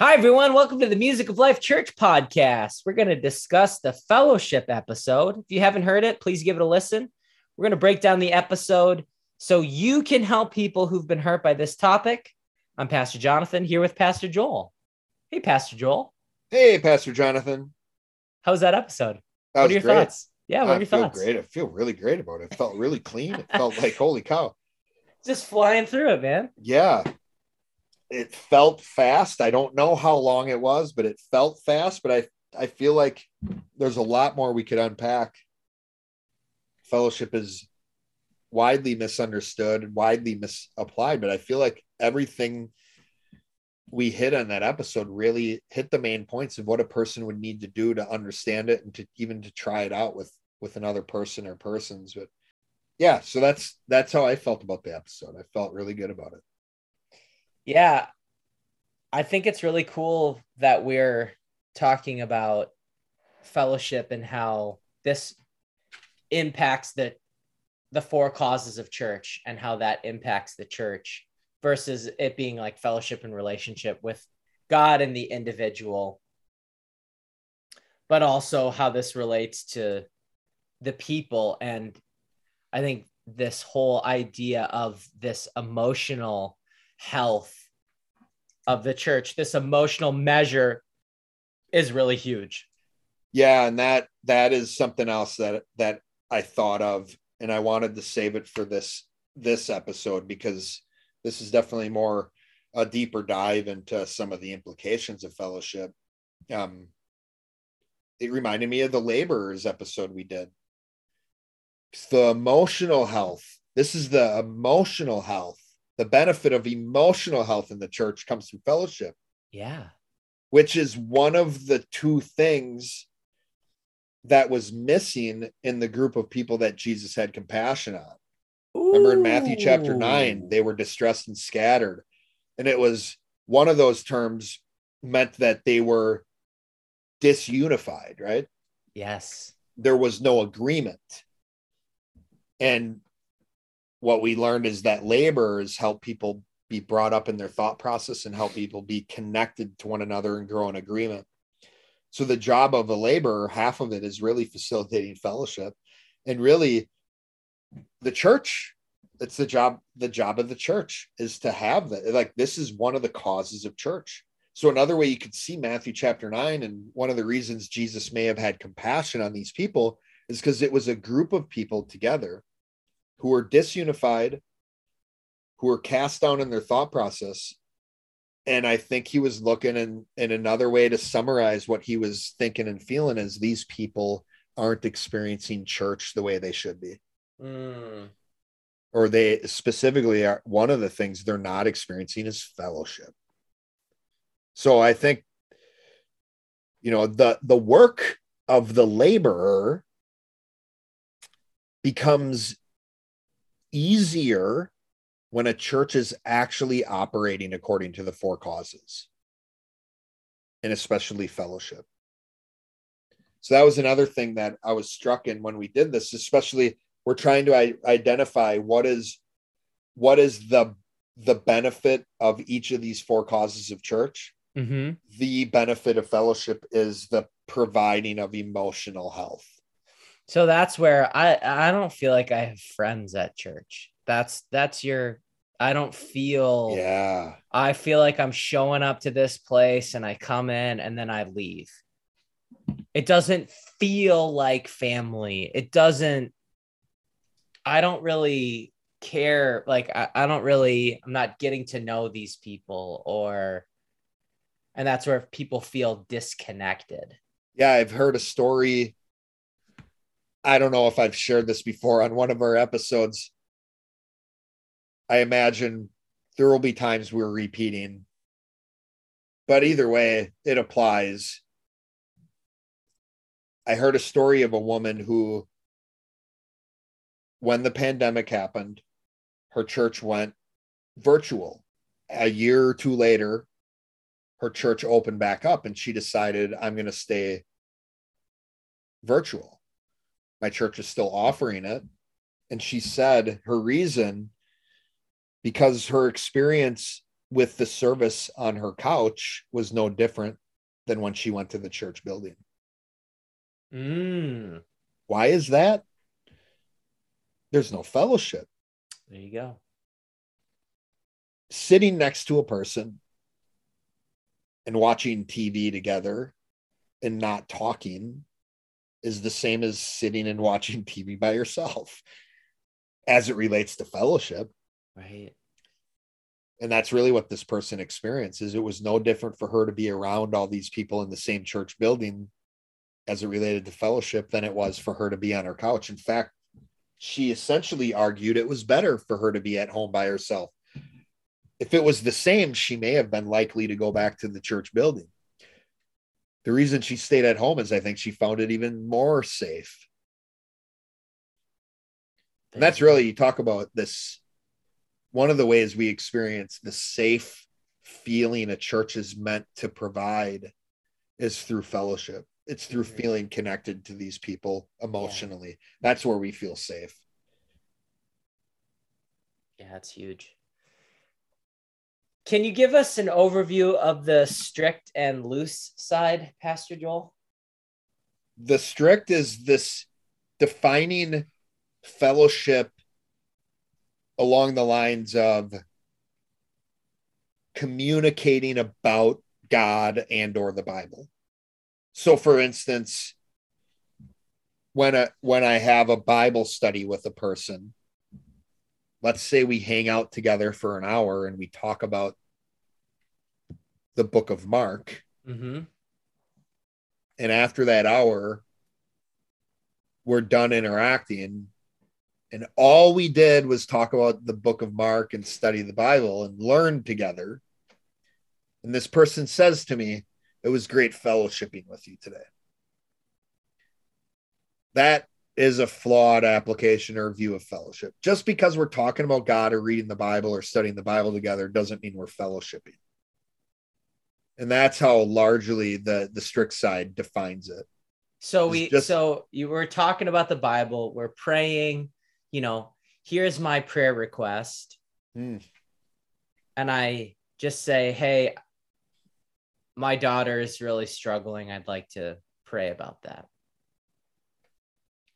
Hi, everyone. Welcome to the Music of Life Church podcast. We're going to discuss the fellowship episode. If you haven't heard it, please give it a listen. We're going to break down the episode so you can help people who've been hurt by this topic. I'm Pastor Jonathan here with Pastor Joel. Hey, Pastor Joel. Hey, Pastor Jonathan. How was that episode? That what was are your great. thoughts? Yeah, what I are your feel thoughts? great. I feel really great about it. It felt really clean. It felt like holy cow. Just flying through it, man. Yeah. It felt fast. I don't know how long it was, but it felt fast. But I I feel like there's a lot more we could unpack. Fellowship is widely misunderstood, widely misapplied, but I feel like everything we hit on that episode really hit the main points of what a person would need to do to understand it and to even to try it out with with another person or persons but yeah so that's that's how i felt about the episode i felt really good about it Yeah. I think it's really cool that we're talking about fellowship and how this impacts the the four causes of church and how that impacts the church versus it being like fellowship and relationship with God and the individual but also how this relates to the people and I think this whole idea of this emotional health of the church this emotional measure is really huge. Yeah and that that is something else that that i thought of and i wanted to save it for this this episode because this is definitely more a deeper dive into some of the implications of fellowship. Um it reminded me of the laborers episode we did. It's the emotional health. This is the emotional health the benefit of emotional health in the church comes through fellowship yeah which is one of the two things that was missing in the group of people that Jesus had compassion on. Remember in Matthew chapter 9, they were distressed and scattered. And it was one of those terms meant that they were disunified, right? yes There was no agreement. And what we learned is that laborers help people be brought up in their thought process and help people be connected to one another and grow in agreement. So the job of a laborer, half of it is really facilitating fellowship. And really the church, it's the job, the job of the church is to have that. Like this is one of the causes of church. So another way you could see Matthew chapter 9 and one of the reasons Jesus may have had compassion on these people is because it was a group of people together who are disunified, who are cast down in their thought process. And I think he was looking in, in another way to summarize what he was thinking and feeling is these people aren't experiencing church the way they should be. Mm, Or they specifically are one of the things they're not experiencing is fellowship. So I think, you know, the the work of the laborer becomes easier when a church is actually operating according to the four causes and especially fellowship. So that was another thing that i was struck in when we did this especially we're trying to identify what is what is the the benefit of each of these four causes of church. Mhm. the benefit of fellowship is the providing of emotional health so that's where i i don't feel like i have friends at church that's that's your i don't feel yeah I feel like I'm showing up to this place and I come in and then I leave. It doesn't feel like family. It doesn't, I don't really care. Like, I, I don't really, I'm not getting to know these people or, and that's where people feel disconnected. yeah i've heard a story i don't know if i've shared this before on one of our episodes. I imagine there will be times we're repeating but either way it applies. I heard a story of a woman who when the pandemic happened her church went virtual. A year or two later her church opened back up and she decided i'm going to stay virtual my church is still offering it and she said her reason because her experience with the service on her couch was no different than when she went to the church building. Mm, Why is that? There's no fellowship. there you go. Sitting next to a person and watching TV together and not talking is the same as sitting and watching TV by yourself as it relates to fellowship. Right. And that's really what this person experiences. It was no different for her to be around all these people in the same church building as it related to fellowship than it was for her to be on her couch. In fact, she essentially argued it was better for her to be at home by herself. If it was the same, she may have been likely to go back to the church building. The reason she stayed at home is I think she found it even more safe. And that's really, you talk about this. One of the ways we experience the safe feeling a church is meant to provide is through fellowship. It's through feeling connected to these people emotionally. That's where we feel safe. Yeah, it's huge. Can you give us an overview of the strict and loose side, Pastor Joel? The strict is this defining fellowship along the lines of communicating about God and or the Bible. So for instance, when a when I have a Bible study with a person, let's say we hang out together for an hour and we talk about the book of Mark, Mm-hmm. and after that hour we're done interacting. And all we did was talk about the book of mark and study the bible and learn together. And this person says to me it was great fellowshipping with you today. That is a flawed application or view of fellowship just because we're talking about god or reading the bible or studying the bible together doesn't mean we're fellowshipping and that's how largely the the strict side defines it So It's we just- so you were talking about the Bible. We're praying, you know, here's my prayer request. Hmm. And I just say, hey, my daughter is really struggling. I'd like to pray about that.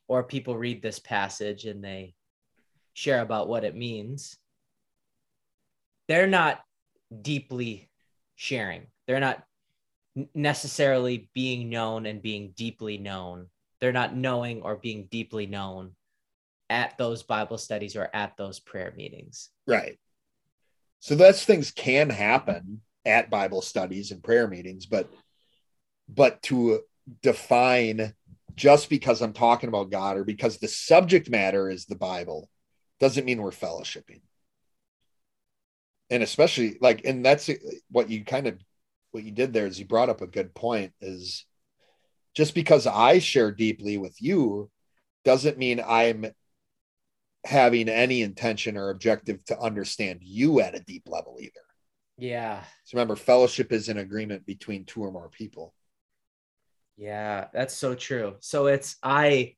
Or people read this passage and they share about what it means. They're not deeply sharing. They're not necessarily being known and being deeply known. They're not knowing or being deeply known at those Bible studies or at those prayer meetings. Right. So those things can happen at Bible studies and prayer meetings, but but to define just because I'm talking about God or because the subject matter is the Bible doesn't mean we're fellowshipping. And especially like, and that's what you kind of what you did there is you brought up a good point is just because I share deeply with you doesn't mean I'm having any intention or objective to understand you at a deep level either. Yeah. So remember, fellowship is an agreement between two or more people. Yeah, that's so true. So it's I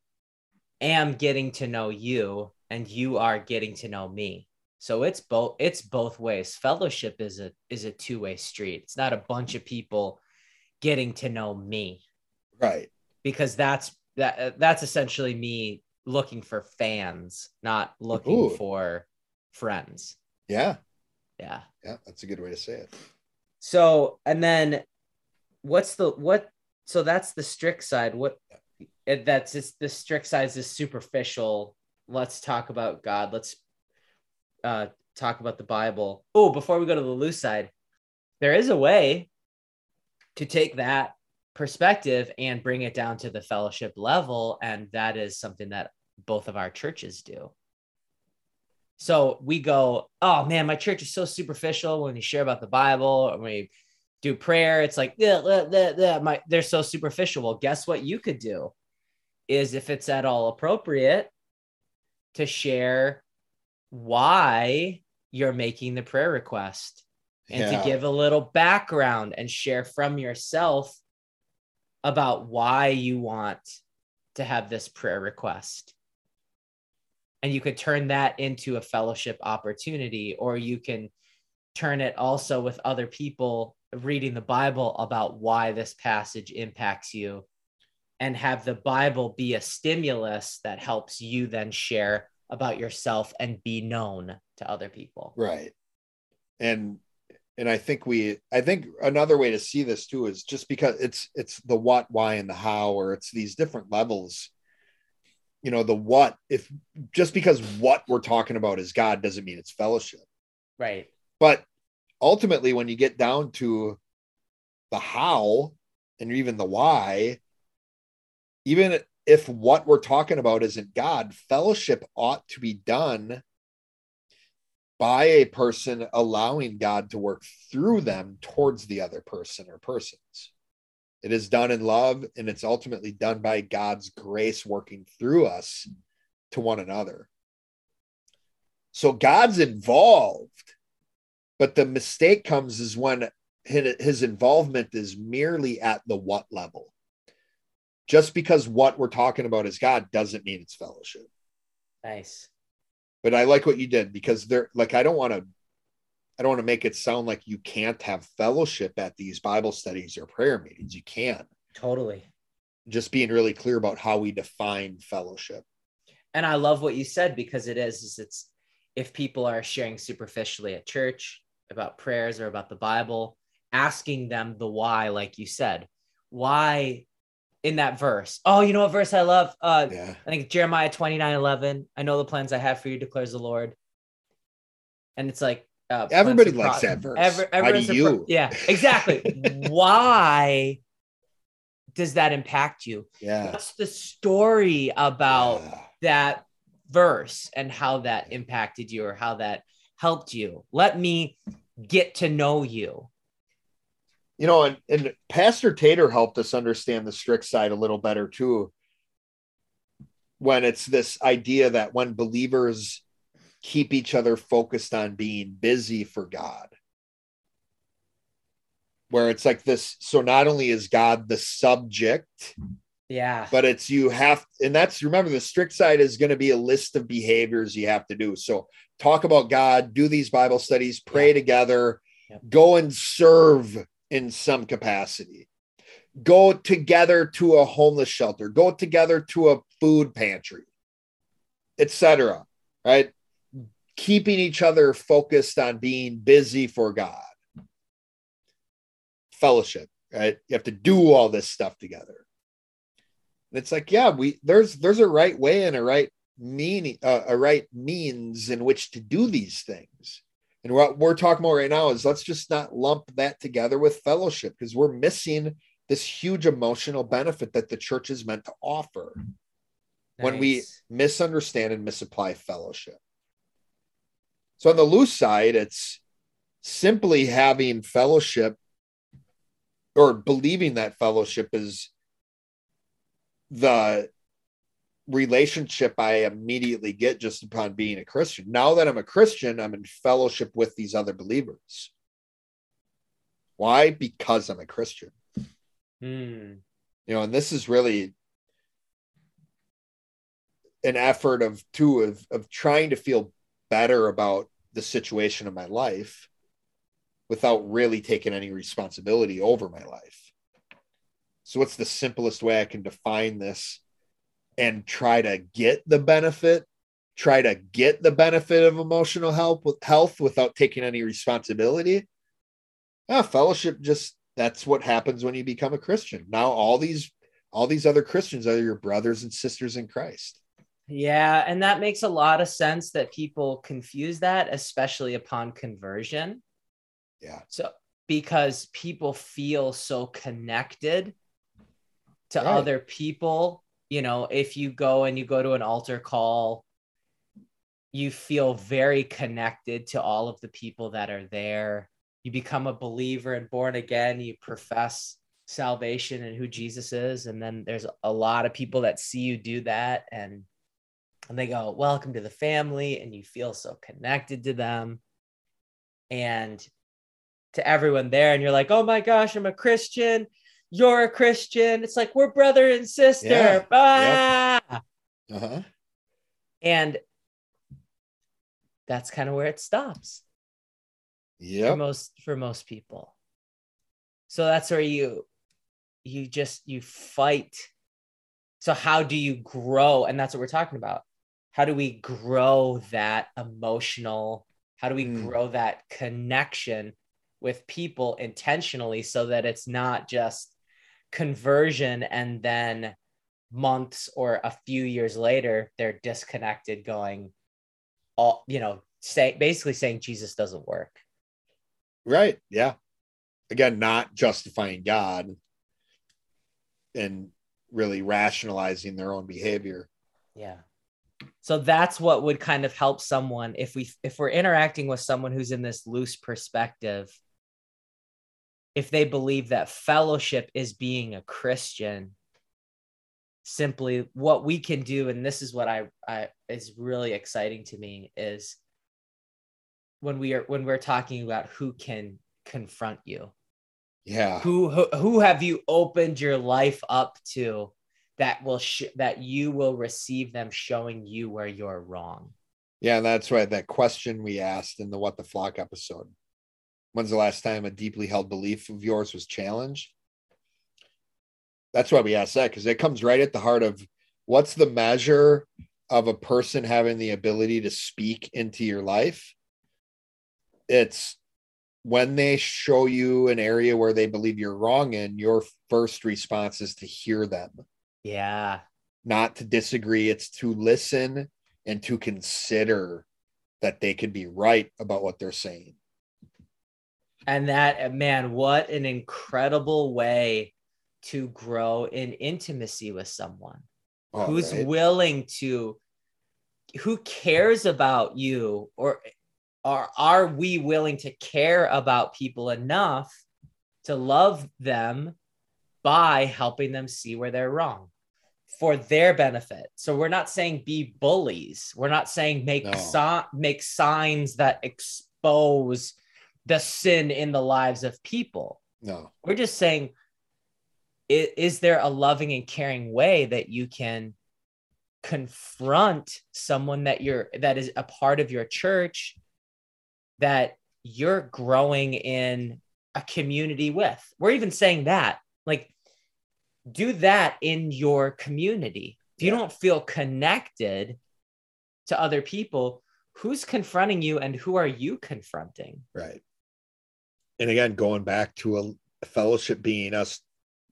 am getting to know you and you are getting to know me. So it's both it's both ways. Fellowship is a is a two-way street. It's not a bunch of people getting to know me Right. because that's that that's essentially me looking for fans, not looking Ooh. for friends. Yeah. Yeah. Yeah. That's a good way to say it. So, and then what's the what? So that's the strict side. What that's just the strict side is superficial. Let's talk about God. Let's uh, talk about the Bible. Oh, before we go to the loose side, there is a way to take that perspective and bring it down to the fellowship level. And that is something that both of our churches do. So we go, oh man, my church is so superficial when we share about the Bible and we do prayer. It's like, yeah, yeah, yeah, my, they're so superficial. Well, guess what you could do is if it's at all appropriate to share why you're making the prayer request and Yeah. to give a little background and share from yourself about why you want to have this prayer request. And you could turn that into a fellowship opportunity, or you can turn it also with other people reading the Bible about why this passage impacts you and have the Bible be a stimulus that helps you then share about yourself and be known to other people. Right. And and I think we I think another way to see this too is just because it's it's the what, why, and the how, or it's these different levels. You know, the what, if just because what we're talking about is God doesn't mean it's fellowship. Right. But ultimately, when you get down to the how and even the why, even if what we're talking about isn't God, fellowship ought to be done by a person allowing God to work through them towards the other person or persons. It is done in love and it's ultimately done by God's grace working through us to one another. So God's involved, but the mistake comes is when his involvement is merely at the what level. Just because what we're talking about is God doesn't mean it's fellowship. Nice but I like what you did because they're like I don't want to I don't want to make it sound like you can't have fellowship at these Bible studies or prayer meetings. You can. Totally. Just being really clear about how we define fellowship. And I love what you said because it is, is it's if people are sharing superficially at church about prayers or about the Bible, asking them the why, like you said, why in that verse. Oh, you know what verse I love? Uh, yeah. I think Jeremiah 29 11. I know the plans I have for you, declares the Lord. And it's like, uh, everybody likes pro- that verse. Every, How do you? Pro- yeah, exactly. Why does that impact you? Yeah. What's the story about yeah. that verse and how that impacted you or how that helped you? Let me get to know you you know, and, and Pastor Tater helped us understand the strict side a little better too. When it's this idea that when believers keep each other focused on being busy for God, where it's like this. So not only is God the subject, yeah, but it's you have, and that's remember the strict side is going to be a list of behaviors you have to do. So talk about God, do these Bible studies, pray yeah. together, yep. go and serve in some capacity. Go together to a homeless shelter, go together to a food pantry, etc. Right? Keeping each other focused on being busy for God. Fellowship, right? You have to do all this stuff together. It's like, yeah, we there's there's a right way and a right meaning, uh, a right means in which to do these things. And what we're talking about right now is let's just not lump that together with fellowship because we're missing this huge emotional benefit that the church is meant to offer nice. when we misunderstand and misapply fellowship. So, on the loose side, it's simply having fellowship or believing that fellowship is the relationship I immediately get just upon being a Christian. Now that I'm a Christian, I'm in fellowship with these other believers. Why? Because I'm a Christian. Mm. You know, and this is really an effort of two of, of trying to feel better about the situation of my life without really taking any responsibility over my life. So, what's the simplest way I can define this and try to get the benefit try to get the benefit of emotional help with health without taking any responsibility? Ah, fellowship just that's what happens when you become a christian. Now all these all these other christians are your brothers and sisters in christ. Yeah and that makes a lot of sense that people confuse that especially upon conversion. Yeah. So because people feel so connected to right. other people you know, if you go and you go to an altar call, you feel very connected to all of the people that are there. You become a believer and born again. You profess salvation and who Jesus is. And then there's a lot of people that see you do that and and they go, Welcome to the family. And you feel so connected to them. And to everyone there, and you're like, Oh my gosh, I'm a Christian you're a Christian. It's like we're brother and sister. Yeah. Ah! Uh-huh. And that's kind of where it stops. Yeah. for most for most people so that's where you you just you fight so how do you grow and that's what we're talking about how do we grow that emotional how do we Mm. grow that connection with people intentionally so that it's not just conversion and then months or a few years later they're disconnected going all you know say basically saying jesus doesn't work Right. Yeah. Again, not justifying God and really rationalizing their own behavior. Yeah. So that's what would kind of help someone if we if we're interacting with someone who's in this loose perspective if they believe that fellowship is being a Christian simply what we can do and this is what I I is really exciting to me is when we are when we're talking about who can confront you Yeah. who who, who have you opened your life up to that will sh- that you will receive them showing you where you're wrong Yeah. That's right. That question we asked in the What the Flock episode. When's the last time a deeply held belief of yours was challenged? That's why we ask that because it comes right at the heart of what's the measure of a person having the ability to speak into your life? It's when they show you an area where they believe you're wrong in, your first response is to hear them, yeah not to disagree. It's to listen and to consider that they could be right about what they're saying. And that uh, man what an incredible way to grow in intimacy with someone All who's right. willing to who cares about you or are are we willing to care about people enough to love them by helping them see where they're wrong for their benefit so we're not saying be bullies we're not saying make No. si- make signs that expose the sin in the lives of people. No, we're just saying is, is there a loving and caring way that you can confront someone that you're that is a part of your church that you're growing in a community with? We're even saying that like do that in your community. If you Yeah. don't feel connected to other people who's confronting you and who are you confronting? Right. And again, going back to a, fellowship being us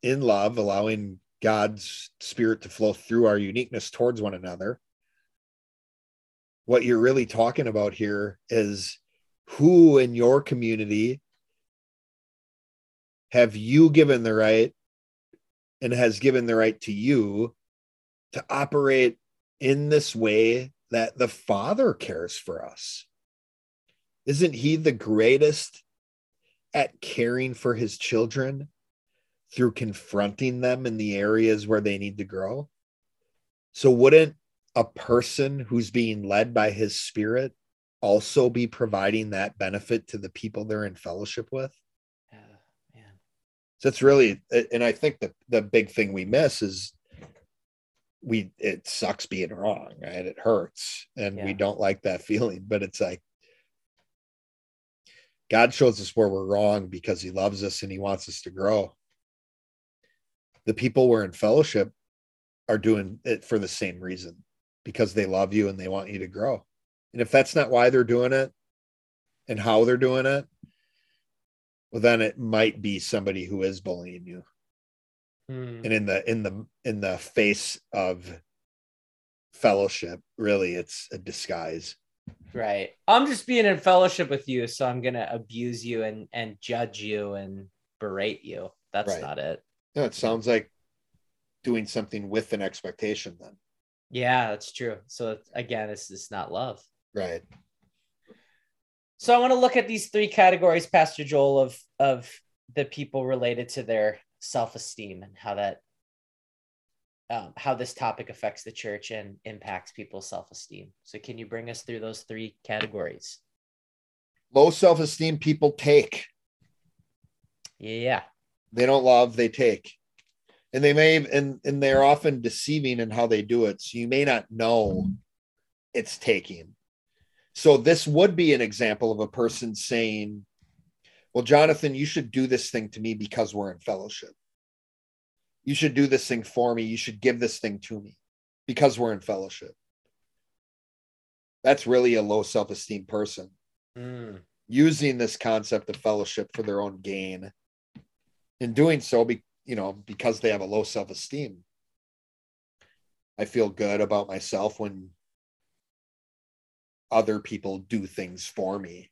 in love, allowing God's spirit to flow through our uniqueness towards one another. What you're really talking about here is who in your community have you given the right and has given the right to you to operate in this way that the Father cares for us? Isn't He the greatest at caring for His children through confronting them in the areas where they need to grow? So, wouldn't a person who's being led by His Spirit also be providing that benefit to the people they're in fellowship with? Yeah, man. So it's really, and I think that the big thing we miss is we, it sucks being wrong, right? It hurts and we don't like that feeling, but it's like God shows us where we're wrong because he loves us and he wants us to grow. The people we're in fellowship are doing it for the same reason because they love you and they want you to grow. And if that's not why they're doing it and how they're doing it, well then it might be somebody who is bullying you Hmm. and in the in the in the face of fellowship really it's a disguise Right. I'm just being in fellowship with you, so I'm gonna abuse you and and judge you and berate you. That's Right. not it. no it sounds like doing something with an expectation then Yeah, that's true. So again, it's just not love. right So I want to look at these three categories, Pastor Joel, of of the people related to their self-esteem and how that um, how this topic affects the church and impacts people's self-esteem. So can you bring us through those three categories? low self-esteem people take Yeah. they don't love they take and they may and and they're often deceiving in how they do it so you may not know it's taking so this would be an example of a person saying well, Jonathan, you should do this thing to me because we're in fellowship. You should do this thing for me. You should give this thing to me because we're in fellowship. That's really a low self esteem person Mm. using this concept of fellowship for their own gain in doing so be, you know because they have a low self-esteem i feel good about myself when other people do things for me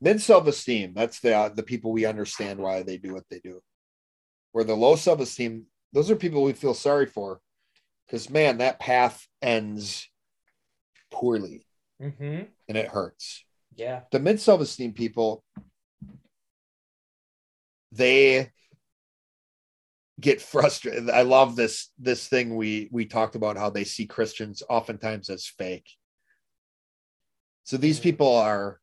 mid self-esteem that's the uh, the people we understand why they do what they do where the low self-esteem those are people we feel sorry for because man that path ends poorly Mm-hmm. and it hurts Yeah. the mid self esteem people, they get frustrated. I love this this thing we we talked about how they see Christians oftentimes as fake. So these Mhm. people are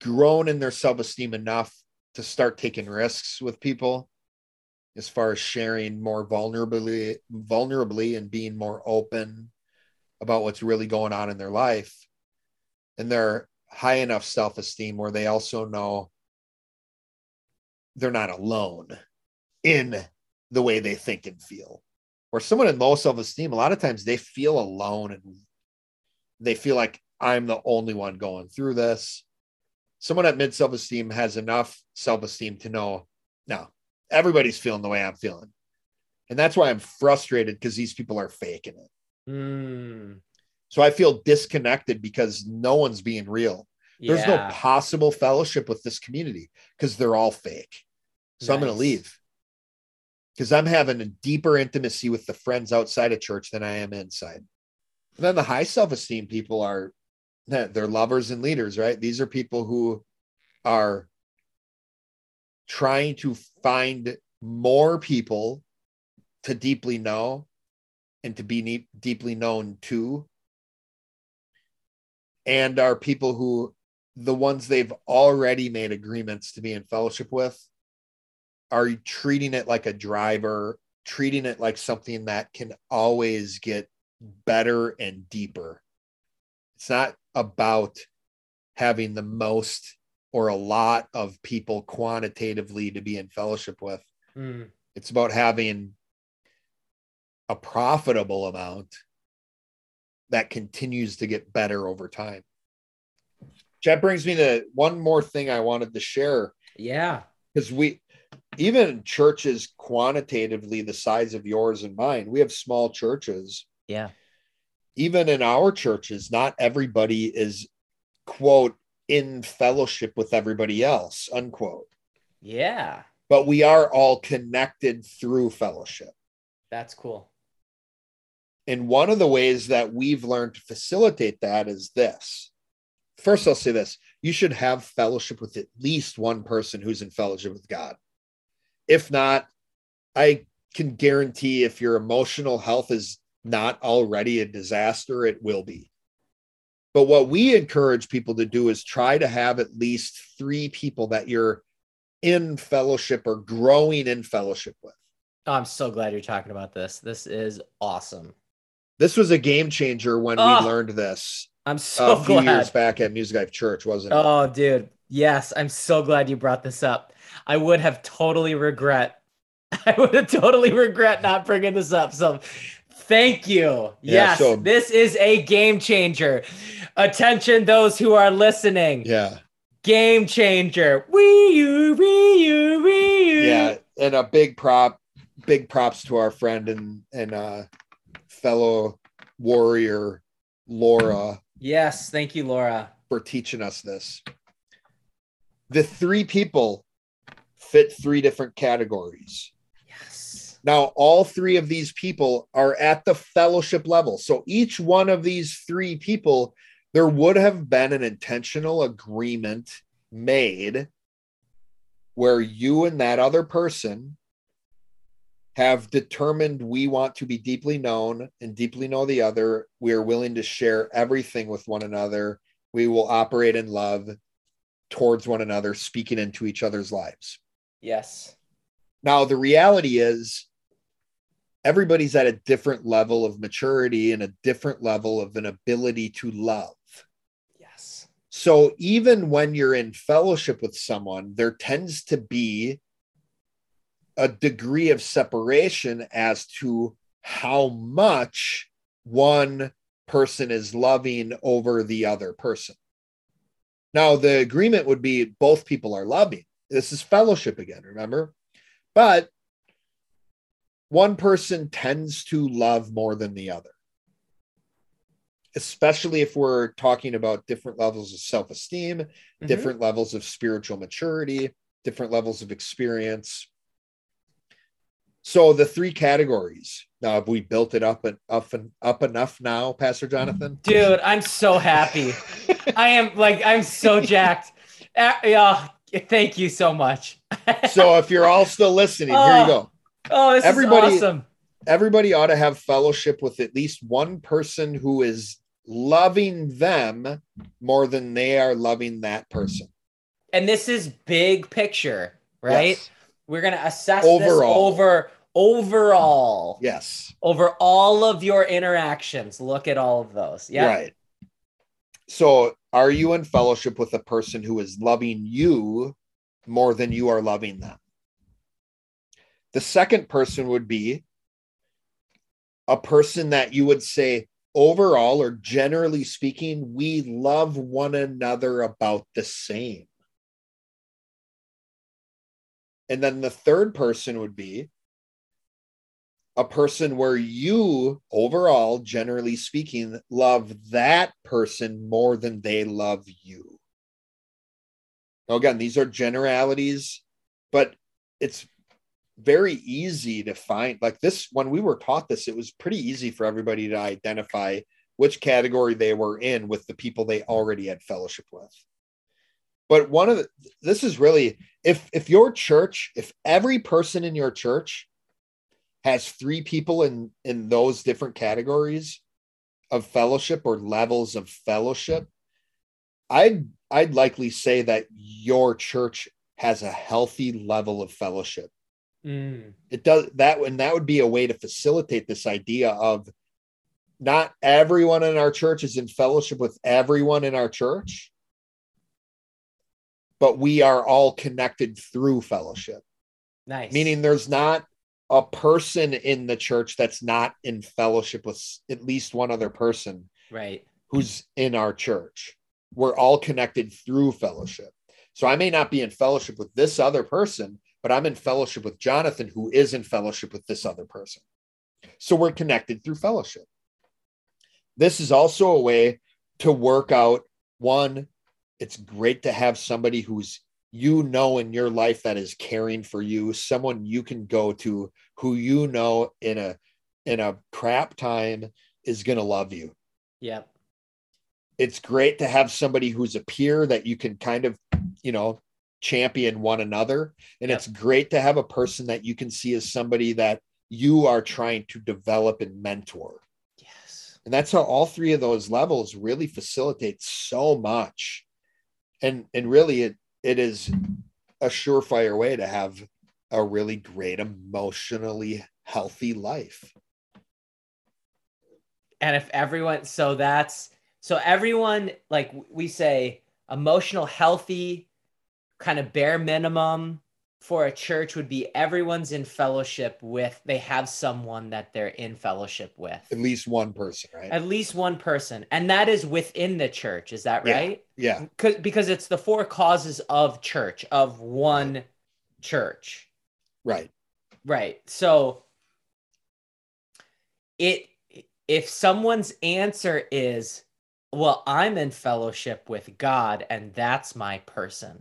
grown in their self esteem enough to start taking risks with people as far as sharing more vulnerably vulnerably and being more open about what's really going on in their life. And they're high enough self-esteem where they also know they're not alone in the way they think and feel. Or someone in low self-esteem a lot of times they feel alone and they feel like i'm the only one going through this someone at mid self-esteem has enough self-esteem to know no everybody's feeling the way i'm feeling and that's why i'm frustrated because these people are faking it Mm. so I feel disconnected because no one's being real. There's no possible fellowship with this community because they're all fake. So I'm going to leave because I'm having a deeper intimacy with the friends outside of church than I am inside. And then the high self esteem people are they're lovers and leaders, right? These are people who are trying to find more people to deeply know and to be ne- deeply known to and are people who the ones they've already made agreements to be in fellowship with are treating it like a driver treating it like something that can always get better and deeper it's not about having the most or a lot of people quantitatively to be in fellowship with Mm. it's about having a profitable amount that continues to get better over time. That brings me to one more thing I wanted to share Yeah. because we, even churches quantitatively the size of yours and mine, we have small churches. Yeah. Even in our churches, not everybody is, quote, in fellowship with everybody else, unquote. Yeah. But we are all connected through fellowship. That's cool. And one of the ways that we've learned to facilitate that is this. First, I'll say this you should have fellowship with at least one person who's in fellowship with God. If not, I can guarantee if your emotional health is not already a disaster, it will be. But what we encourage people to do is try to have at least three people that you're in fellowship or growing in fellowship with. Oh, I'm so glad you're talking about this. This is awesome. This was a game changer when Oh, we ah! learned this I'm so a few glad. years back at Music Life Church, wasn't it? Oh, dude. Yes, I'm so glad you brought this up. I would have totally regret. I would have totally regret not bringing this up. So, thank you. Yeah, yes, so- this is a game changer. Attention, those who are listening. Yeah, Game changer. Wee you, wee you, wee you. yeah, and a big prop, big props to our friend and and uh, fellow warrior Laura Yes, thank you, Laura. for teaching us this. The three people fit three different categories. Now, all three of these people are at the fellowship level. So each one of these three people, there would have been an intentional agreement made where you and that other person have determined we want to be deeply known and deeply know the other. We are willing to share everything with one another. We will operate in love towards one another, speaking into each other's lives. Yes. Now, the reality is, everybody's at a different level of maturity and a different level of an ability to love. Yes. So even when you're in fellowship with someone, there tends to be a degree of separation as to how much one person is loving over the other person. Now, the agreement would be both people are loving. This is fellowship again, remember? But one person tends to love more than the other, especially if we're talking about different levels of self esteem, mm-hmm. different levels of spiritual maturity, different levels of experience. So the three categories. Now, have we built it up and up and up enough now, Pastor Jonathan? Dude, I'm so happy. I am like I'm so jacked. Uh, yeah, thank you so much. so if you're all still listening, here you go. Oh, this everybody, is awesome. Everybody ought to have fellowship with at least one person who is loving them more than they are loving that person. And this is big picture, right? Yes. We're gonna assess overall. over overall. Yes. Over all of your interactions. Look at all of those. Yeah. Right. So are you in fellowship with a person who is loving you more than you are loving them? The second person would be a person that you would say, overall or generally speaking, we love one another about the same. And then the third person would be a person where you, overall, generally speaking, love that person more than they love you. Now, again, these are generalities, but it's very easy to find like this when we were taught this it was pretty easy for everybody to identify which category they were in with the people they already had fellowship with. But one of the this is really if if your church if every person in your church has three people in in those different categories of fellowship or levels of fellowship i'd i'd likely say that your church has a healthy level of fellowship mm. it does that and that would be a way to facilitate this idea of not everyone in our church is in fellowship with everyone in our church but we are all connected through fellowship. Nice. Meaning there's not a person in the church that's not in fellowship with at least one other person right. who's in our church. We're all connected through fellowship. So i may not be in fellowship with this other person but i'm in fellowship with jonathan who is in fellowship with this other person. So we're connected through fellowship. This is also a way to work out one it's great to have somebody who's you know in your life that is caring for you someone you can go to who you know in a in a crap time is going to love you. Yep. It's great to have somebody who's a peer that you can kind of you know champion one another. And yep. it's great to have a person that you can see as somebody that you are trying to develop and mentor. Yes. And that's how all three of those levels really facilitate so much. And and really it it is a surefire way to have a really great emotionally healthy life. And if everyone so that's so everyone like we say emotional healthy kind of bare minimum for a church would be everyone's in fellowship with they have someone that they're in fellowship with. At least one person right? At least one person. And that is within the church is that right? Yeah, yeah. because it's the four causes of church of one right. church. Right. Right. So it if someone's answer is well i'm in fellowship with god and that's my person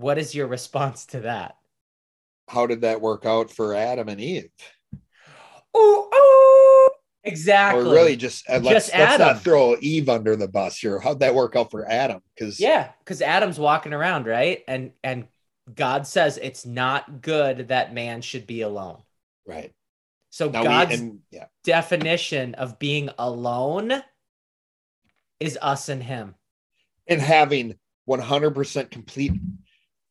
what is your response to that? How did that work out for Adam and Eve? Oh, oh exactly. Or really just uh, let's, just let's not throw Eve under the bus here. How'd that work out for Adam? Because yeah, because Adam's walking around, right? And and God says it's not good that man should be alone. Right. So now God's we, and, yeah. definition of being alone is us and him. And having 100% complete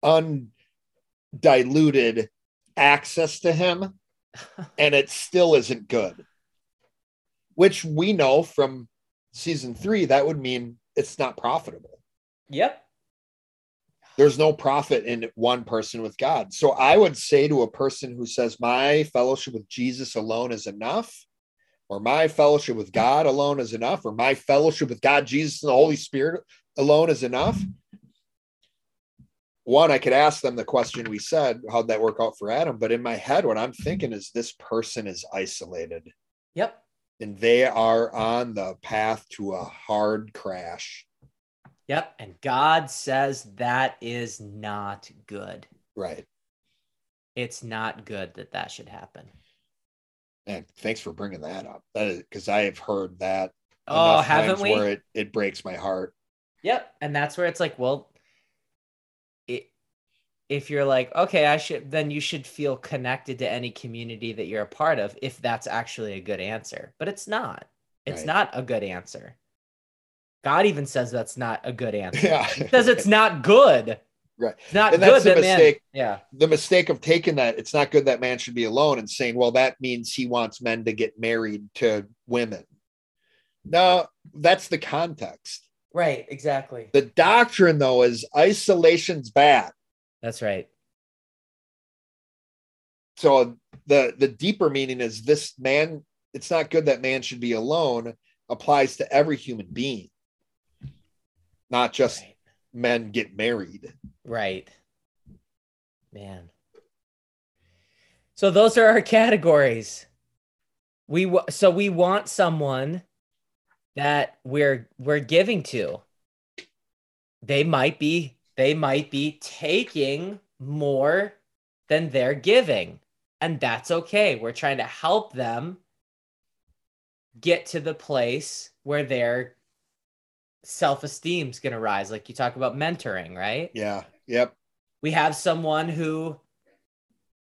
undiluted access to him and it still isn't good which we know from season three that would mean it's not profitable. Yep. There's no profit in one person with God. So I would say to a person who says, My fellowship with Jesus alone is enough, or my fellowship with God alone is enough, or my fellowship with God, Jesus, and the Holy Spirit alone is enough. One, I could ask them the question we said, how'd that work out for Adam? But in my head, what I'm thinking is this person is isolated Yep. and they are on the path to a hard crash. Yep. And God says that is not good. Right. It's not good that that should happen. And thanks for bringing that up. Because I have heard that. Oh, haven't we? Where it, it breaks my heart. Yep. And that's where it's like, well, if you're like, okay, I should, then you should feel connected to any community that you're a part of if that's actually a good answer. But it's not. It's Right. not a good answer. God even says that's not a good answer. Yeah. He says it's not good. Right. It's not And good that's the that man. mistake. Yeah. the mistake of taking that it's not good that man should be alone and saying well that means he wants men to get married to women no that's the context Right. Exactly. the doctrine though is isolation's bad That's right. so uh, the the deeper meaning is this man it's not good that man should be alone applies to every human being not just Right. men get married Right. Man. So those are our categories. We wa- so we want someone that we're we're giving to. They might be they might be taking more than they're giving. And that's okay. We're trying to help them get to the place where their self esteem is going to rise like you talk about mentoring, right? yeah yep we have someone who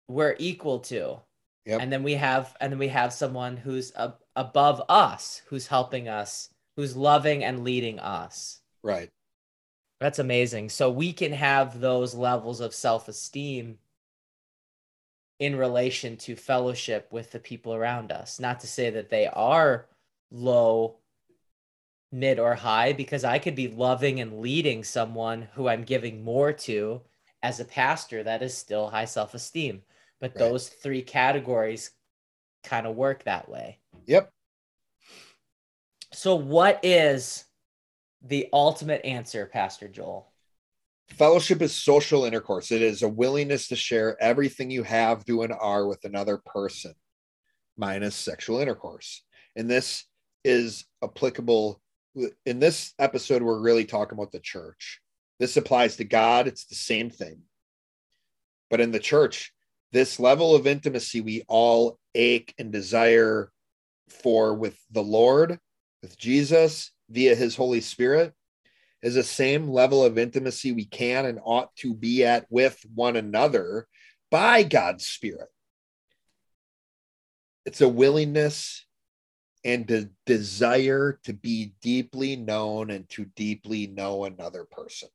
we're equal to Yep. and then we have and then we have someone who's ab- above us who's helping us who's loving and leading us right that's amazing. So we can have those levels of self-esteem in relation to fellowship with the people around us. Not to say that they are low mid or high because i could be loving and leading someone who i'm giving more to as a pastor that is still high self-esteem. But Right. those three categories kind of work that way. Yep. So what is the ultimate answer pastor joel Fellowship is social intercourse. It is a willingness to share everything you have, do, and are with another person, minus sexual intercourse. And this is applicable. In this episode, we're really talking about the church. This applies to God, it's the same thing. But in the church, this level of intimacy we all ache and desire for with the Lord, with Jesus, via his Holy Spirit is the same level of intimacy we can and ought to be at with one another by God's Spirit. It's a willingness and a desire to be deeply known and to deeply know another person.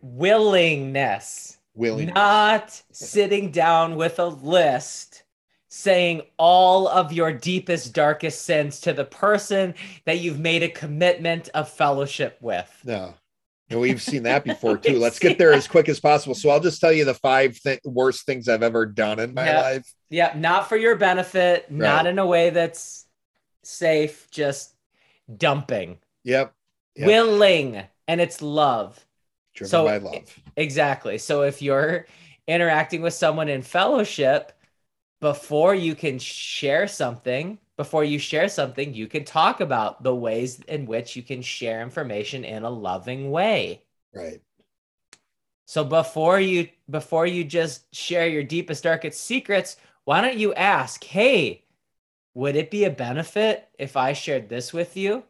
Willingness Willingness. not sitting down with a list saying all of your deepest darkest sins to the person that you've made a commitment of fellowship with no. And we've seen that before too. Let's get there as quick as possible. So I'll just tell you the five th- worst things I've ever done in my Yeah. life. yeah not for your benefit not in a way that's safe just dumping Yep. Yep. willing and it's love Driven So- by love. Exactly. So if you're interacting with someone in fellowship, before you can share something, before you share something, you can talk about the ways in which you can share information in a loving way. Right. So before you before you just share your deepest darkest secrets, why don't you ask, "Hey, would it be a benefit if I shared this with you?"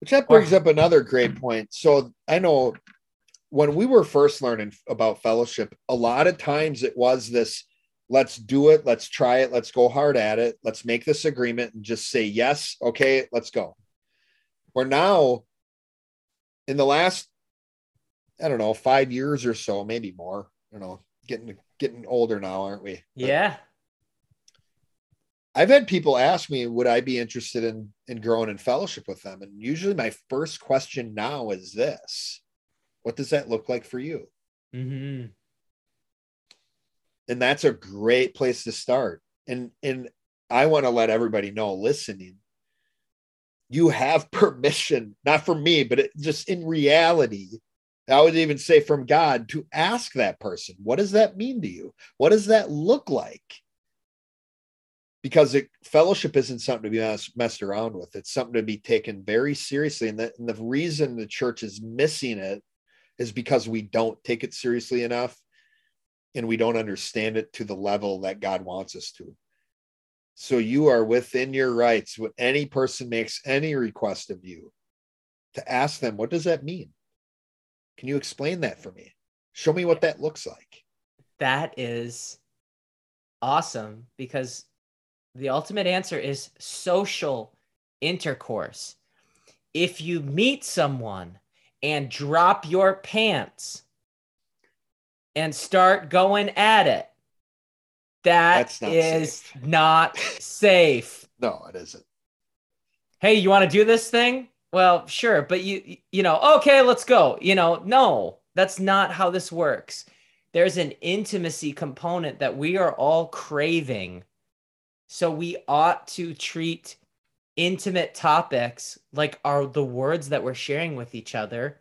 Which that brings up another great point. So I know when we were first learning about fellowship, a lot of times it was this let's do it, let's try it, let's go hard at it, let's make this agreement and just say yes, okay, let's go. Where now, in the last, I don't know, five years or so, maybe more, you know, getting getting older now, aren't we? But Yeah. I've had people ask me, would I be interested in in growing in fellowship with them? And usually my first question now is this: What does that look like for you? Mm-hmm. And that's a great place to start. And and I want to let everybody know listening, you have permission, not from me, but it, just in reality, I would even say from God to ask that person, what does that mean to you? What does that look like? Because it, fellowship isn't something to be mess, messed around with. It's something to be taken very seriously. And the, and the reason the church is missing it is because we don't take it seriously enough and we don't understand it to the level that God wants us to. So you are within your rights when any person makes any request of you to ask them, what does that mean? Can you explain that for me? Show me what that looks like. That is awesome because the ultimate answer is social intercourse. If you meet someone and drop your pants and start going at it, that That's not is safe. not safe. No, it isn't. Hey, you want to do this thing? Well, sure, but you you know, okay, let's go. You know, no, that's not how this works. There's an intimacy component that we are all craving. So we ought to treat intimate topics like are the words that we're sharing with each other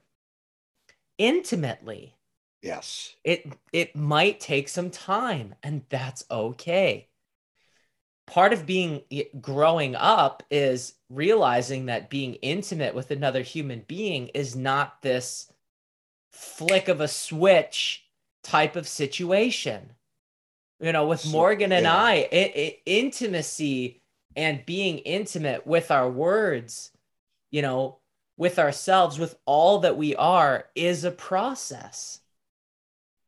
intimately. Yes. It it might take some time and that's okay. Part of being growing up is realizing that being intimate with another human being is not this flick of a switch type of situation. You know, with Morgan and yeah. I, it, it, intimacy and being intimate with our words, you know, with ourselves, with all that we are, is a process.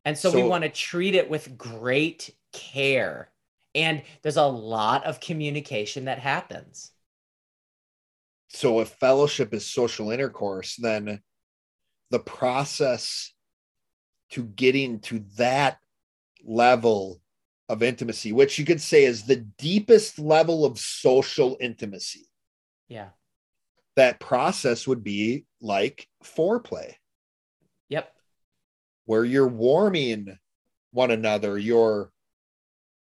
And so, we want to treat it with great care. And there's a lot of communication that happens. So if fellowship is social intercourse, then the process to getting to that level of intimacy, which you could say is the deepest level of social intimacy, Yeah. that process would be like foreplay. Where you're warming one another, you're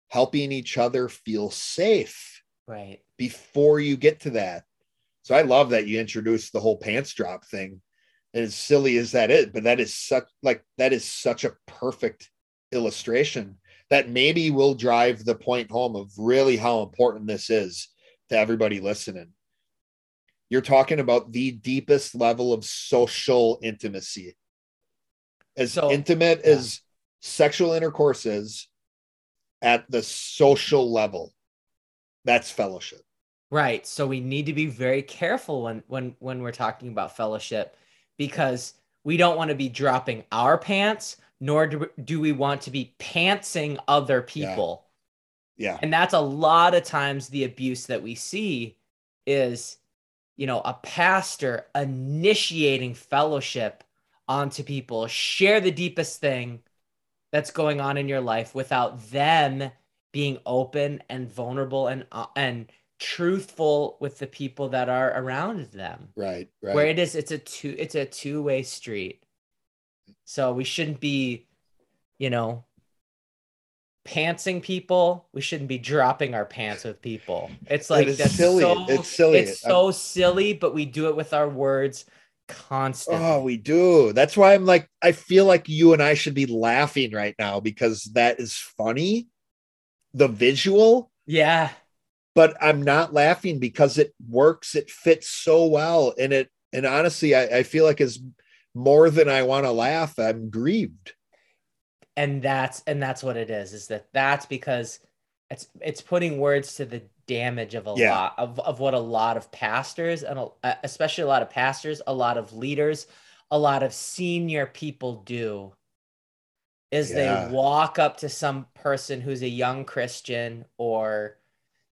helping each other feel safe Right. before you get to that. So I love that you introduced the whole pants drop thing. And as silly as that is, but that is such like that is such a perfect illustration that maybe will drive the point home of really how important this is to everybody listening. You're talking about the deepest level of social intimacy. As So- intimate yeah. as sexual intercourse is at the social level. That's fellowship. Right. So we need to be very careful when when when we're talking about fellowship because we don't want to be dropping our pants nor do, do we want to be pantsing other people. Yeah. And that's a lot of times the abuse that we see is you know a pastor initiating fellowship onto people share the deepest thing that's going on in your life without them being open and vulnerable and uh, and truthful with the people that are around them Right. Right. where it is it's a two it's a two-way street so we shouldn't be you know pantsing people we shouldn't be dropping our pants with people it's like that's silly. so It's silly. it's so silly but we do it with our words constantly Oh, we do. That's why I'm like, I feel like you and I should be laughing right now because that is funny, the visual, yeah but I'm not laughing because it works. It fits so well. And it, and honestly, I, I feel like is more than I want to laugh. I'm grieved. and that's and that's what it is is that that's because it's it's putting words to the damage of a Yeah. lot of, of what a lot of pastors and a- uh, especially a lot of pastors a lot of leaders a lot of senior people do is Yeah. they walk up to some person who's a young christian or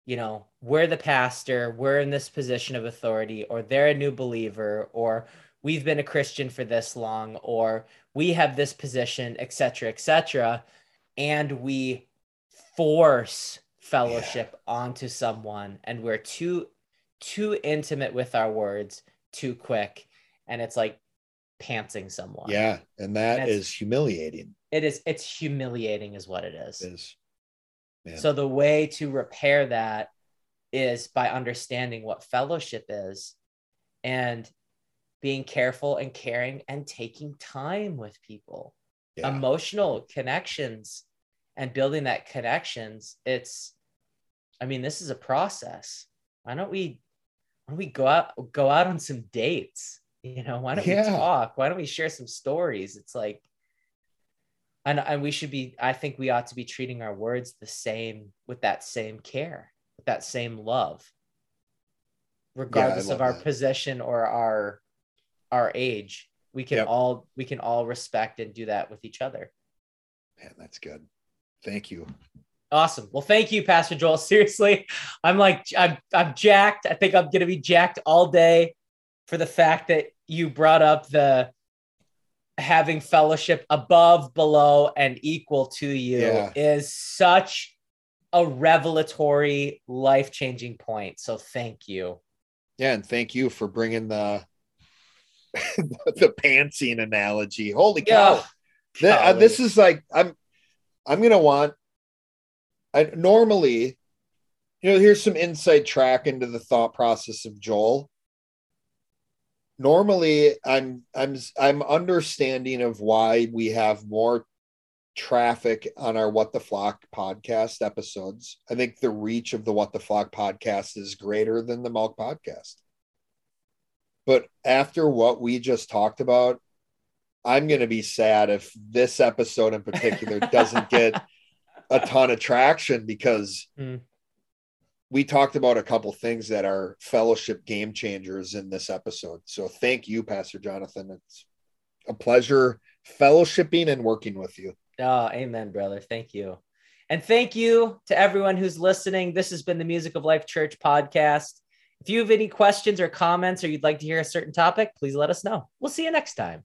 you know we're the pastor we're in this position of authority or they're a new believer or we've been a christian for this long or we have this position etc etc and we force fellowship yeah. onto someone and we're too too intimate with our words too quick and it's like pantsing someone yeah and that and is humiliating it is it's humiliating is what it is, it is. Man. so the way to repair that is by understanding what fellowship is and being careful and caring and taking time with people yeah. emotional connections and building that connections it's i mean this is a process. Why don't we why don't we go out go out on some dates? You know why don't yeah. we talk? Why don't we share some stories? It's like and, and we should be i think we ought to be treating our words the same with that same care with that same love regardless yeah, of our that. position or our our age. We can yep. all we can all respect and do that with each other. Man that's good. Thank you awesome well thank you pastor joel seriously i'm like i'm, I'm jacked i think i'm gonna be jacked all day for the fact that you brought up the having fellowship above below and equal to you yeah. is such a revelatory life-changing point so thank you yeah and thank you for bringing the the pantsing analogy. Holy cow! Yeah. uh, this is like I'm I'm gonna want. I normally, you know, here's some inside track into the thought process of Joel. Normally, I'm I'm I'm understanding of why we have more traffic on our What the Flock podcast episodes. I think the reach of the What the Flock podcast is greater than the Milk podcast. But after what we just talked about, I'm going to be sad if this episode in particular doesn't get a ton of traction because mm. we talked about a couple things that are fellowship game changers in this episode. So thank you, Pastor Jonathan. It's a pleasure fellowshipping and working with you. Oh, amen, brother. Thank you. And thank you to everyone who's listening. This has been the Music of Life Church podcast. If you have any questions or comments or you'd like to hear a certain topic, please let us know. We'll see you next time.